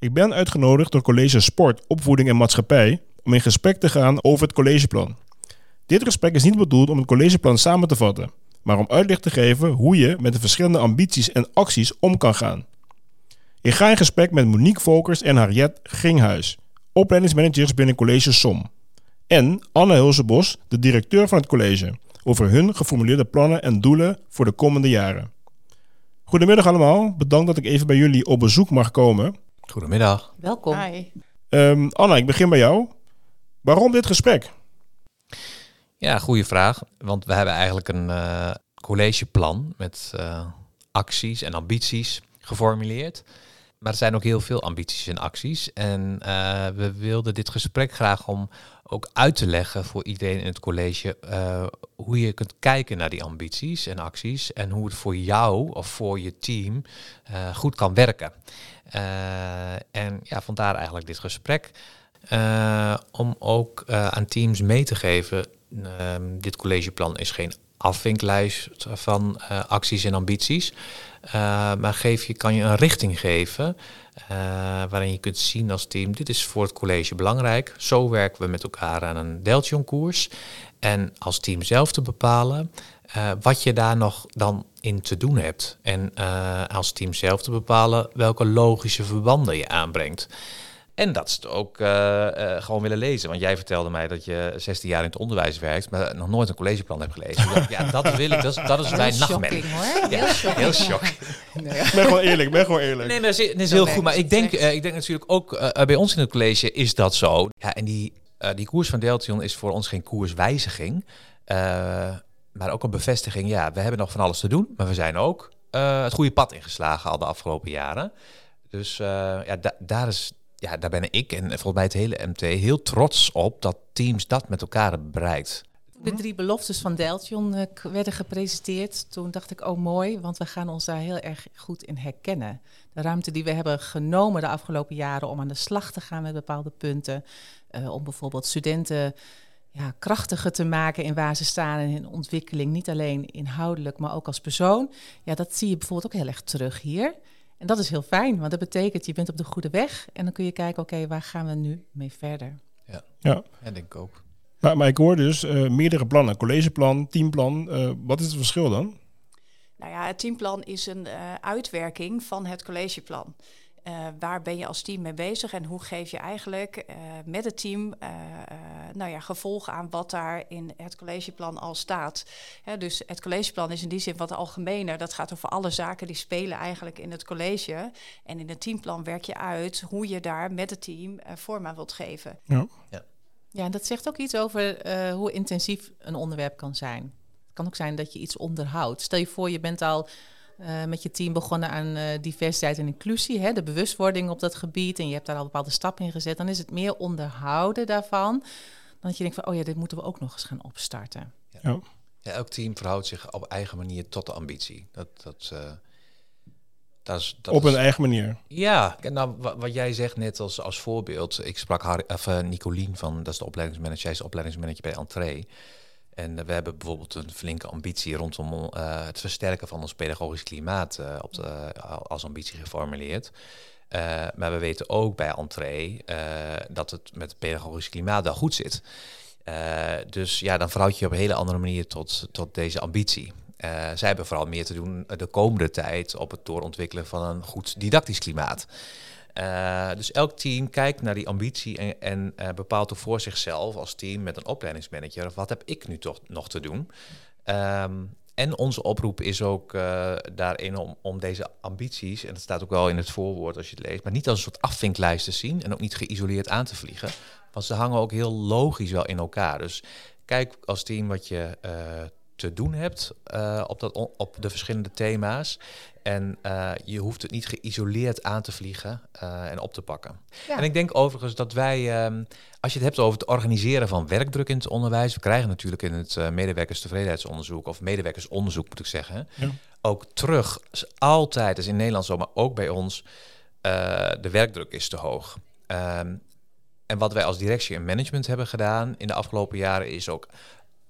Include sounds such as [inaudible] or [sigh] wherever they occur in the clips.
Ik ben uitgenodigd door College Sport, Opvoeding en Maatschappij om in gesprek te gaan over het collegeplan. Dit gesprek is niet bedoeld om het collegeplan samen te vatten, maar om uitleg te geven hoe je met de verschillende ambities en acties om kan gaan. Ik ga in gesprek met Monique Volkers en Harriet Ginghuis, opleidingsmanagers binnen College SOM. En Anne Hulsebos, de directeur van het college, over hun geformuleerde plannen en doelen voor de komende jaren. Goedemiddag allemaal, bedankt dat ik even bij jullie op bezoek mag komen. Goedemiddag. Welkom. Hi. Um, Anna, ik begin bij jou. Waarom dit gesprek? Ja, goede vraag. Want we hebben eigenlijk een uh, collegeplan met uh, acties en ambities geformuleerd. Maar er zijn ook heel veel ambities en acties. En uh, we wilden dit gesprek graag om ook uit te leggen voor iedereen in het college hoe je kunt kijken naar die ambities en acties en hoe het voor jou of voor je team goed kan werken. en ja, vandaar eigenlijk dit gesprek. Om ook aan teams mee te geven Um, dit collegeplan is geen afvinklijst van uh, acties en ambities. Maar je, kan je een richting geven waarin je kunt zien als team, dit is voor het college belangrijk. Zo werken we met elkaar aan een Deltion-koers. En als team zelf te bepalen wat je daar nog dan in te doen hebt. En als team zelf te bepalen welke logische verbanden je aanbrengt. En dat ze het ook uh, uh, gewoon willen lezen. Want jij vertelde mij dat je 16 jaar in het onderwijs werkt, maar nog nooit een collegeplan hebt gelezen. ja, dat [laughs] wil ik. Dat is, dat is mijn nachtmerrie. hoor. Ja, heel shocking. [laughs] Nee. Ben gewoon eerlijk, ben gewoon eerlijk. Nee, dat is, dat is heel goed. Maar ik denk, uh, ik denk natuurlijk ook bij ons in het college is dat zo. Ja, en die, die koers van Deltion is voor ons geen koerswijziging. maar ook een bevestiging. Ja, we hebben nog van alles te doen. Maar we zijn ook het goede pad ingeslagen al de afgelopen jaren. Dus ja, da daar is ja, daar ben ik en volgens mij het hele MT heel trots op dat teams dat met elkaar bereikt. De drie beloftes van Deltion uh, werden gepresenteerd. Toen dacht ik, oh mooi, want we gaan ons daar heel erg goed in herkennen. De ruimte die we hebben genomen de afgelopen jaren om aan de slag te gaan met bepaalde punten. Uh, om bijvoorbeeld studenten ja, krachtiger te maken in waar ze staan en in ontwikkeling. Niet alleen inhoudelijk, maar ook als persoon. Ja, dat zie je bijvoorbeeld ook heel erg terug hier. En dat is heel fijn, want dat betekent je bent op de goede weg en dan kun je kijken, oké, waar gaan we nu mee verder? Ja, ja. denk ik ook. Maar, maar ik hoor dus uh, meerdere plannen, collegeplan, teamplan. Uh, wat is het verschil dan? Nou ja, het teamplan is een uh, uitwerking van het collegeplan. Uh, waar ben je als team mee bezig en hoe geef je eigenlijk uh, met het team uh, nou ja, gevolg aan wat daar in het collegeplan al staat. dus het collegeplan is in die zin wat algemener. Dat gaat over alle zaken die spelen eigenlijk in het college. En in het teamplan werk je uit hoe je daar met het team vorm aan wilt geven. Ja. ja. Ja, en dat zegt ook iets over hoe intensief een onderwerp kan zijn. Het kan ook zijn dat je iets onderhoudt. Stel je voor, je bent al uh, met je team begonnen aan uh, diversiteit en inclusie, hè, de bewustwording op dat gebied, en je hebt daar al bepaalde stappen in gezet, dan is het meer onderhouden daarvan, dan dat je denkt van, oh ja, dit moeten we ook nog eens gaan opstarten. Ja. ja elk team verhoudt zich op eigen manier tot de ambitie. Dat, dat, uh, dat is, dat op is, een eigen manier. Ja, nou, wat, wat, jij zegt net als, als voorbeeld, ik sprak haar, of, Nicolien van, dat is de opleidingsmanager, zij is de opleidingsmanager bij Entree. En we hebben bijvoorbeeld een flinke ambitie rondom uh, het versterken van ons pedagogisch klimaat uh, op de, uh, als ambitie geformuleerd. maar we weten ook bij entree dat het met het pedagogisch klimaat wel goed zit. dus ja, dan verhoud je op een hele andere manier tot, tot deze ambitie. zij hebben vooral meer te doen de komende tijd op het doorontwikkelen van een goed didactisch klimaat. Uh, dus elk team kijkt naar die ambitie en, en uh, bepaalt ook voor zichzelf als team met een opleidingsmanager, wat heb ik nu toch nog te doen? Um, en onze oproep is ook uh, daarin om, om deze ambities, en dat staat ook wel in het voorwoord als je het leest, maar niet als een soort afvinklijst te zien en ook niet geïsoleerd aan te vliegen. Want ze hangen ook heel logisch wel in elkaar. Dus kijk als team wat je te doen hebt uh, op, dat op de verschillende thema's. En uh, je hoeft het niet geïsoleerd aan te vliegen uh, en op te pakken. Ja. En ik denk overigens dat wij, um, als je het hebt over het organiseren van werkdruk in het onderwijs, we krijgen natuurlijk in het medewerkerstevredenheidsonderzoek, of medewerkersonderzoek moet ik zeggen, ja. ook terug, altijd, is in Nederland zo, maar ook bij ons, de werkdruk is te hoog. Um, en wat wij als directie en management hebben gedaan in de afgelopen jaren is ook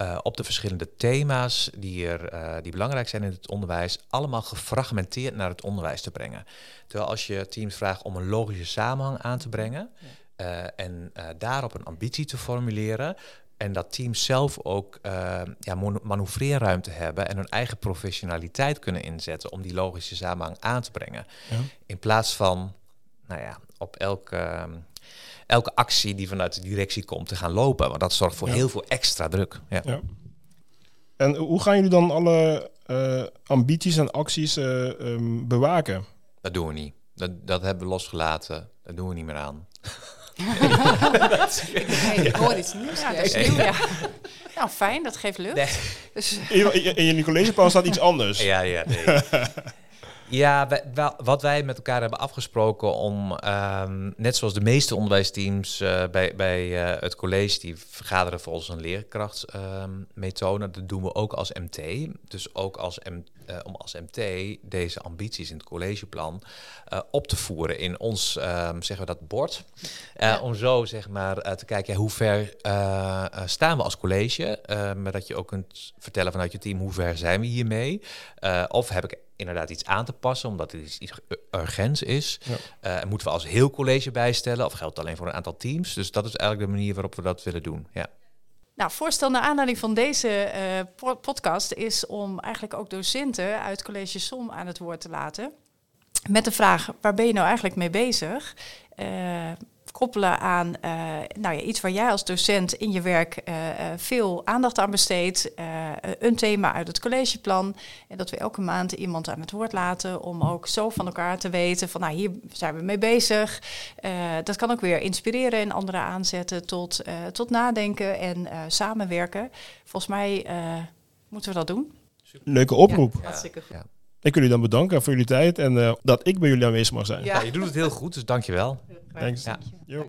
uh, op de verschillende thema's die, er, uh, die belangrijk zijn in het onderwijs, allemaal gefragmenteerd naar het onderwijs te brengen. Terwijl als je teams vraagt om een logische samenhang aan te brengen uh, en daarop een ambitie te formuleren, en dat teams zelf ook uh, ja, manoeuvreerruimte hebben en hun eigen professionaliteit kunnen inzetten om die logische samenhang aan te brengen. Ja. In plaats van, nou ja, op elke, elke actie die vanuit de directie komt te gaan lopen. Want dat zorgt voor heel veel extra druk. Ja. ja. En hoe gaan jullie dan alle uh, ambities en acties uh, um, bewaken? Dat doen we niet. Dat, dat hebben we losgelaten. Dat doen we niet meer aan. ik hoor iets nieuws. Ja, is nieuw, ja. [laughs] Nou, fijn, dat geeft lucht. Nee. Dus, in, in je collegeplan staat iets anders. Ja, ja, nee. [laughs] Ja, wat wij met elkaar hebben afgesproken om, um, net zoals de meeste onderwijsteams uh, bij, bij uh, het college, die vergaderen volgens een leerkrachtmethode. Um, dat doen we ook als MT. Dus ook als M, uh, om als MT deze ambities in het collegeplan op te voeren in ons, um, zeggen we dat, bord. Ja. Om zo zeg maar te kijken, ja, hoe ver staan we als college? maar dat je ook kunt vertellen vanuit je team, hoe ver zijn we hiermee? of heb ik inderdaad iets aan te passen, omdat het iets urgents is. Ja. Uh, moeten we als heel college bijstellen of geldt het alleen voor een aantal teams? Dus dat is eigenlijk de manier waarop we dat willen doen. Ja. Nou, voorstel naar aanleiding van deze uh, podcast is om eigenlijk ook docenten uit College SOM aan het woord te laten. Met de vraag, waar ben je nou eigenlijk mee bezig? Uh, koppelen aan uh, nou ja, iets waar jij als docent in je werk uh, veel aandacht aan besteedt. een thema uit het collegeplan. En dat we elke maand iemand aan het woord laten om ook zo van elkaar te weten van nou hier zijn we mee bezig. dat kan ook weer inspireren en anderen aanzetten tot, tot nadenken en samenwerken. Volgens mij moeten we dat doen. Leuke oproep. Ja, hartstikke goed. Ja. Ik wil jullie dan bedanken voor jullie tijd en dat ik bij jullie aanwezig mag zijn. Ja. je doet het heel goed, dus dankjewel. Thanks. Ja.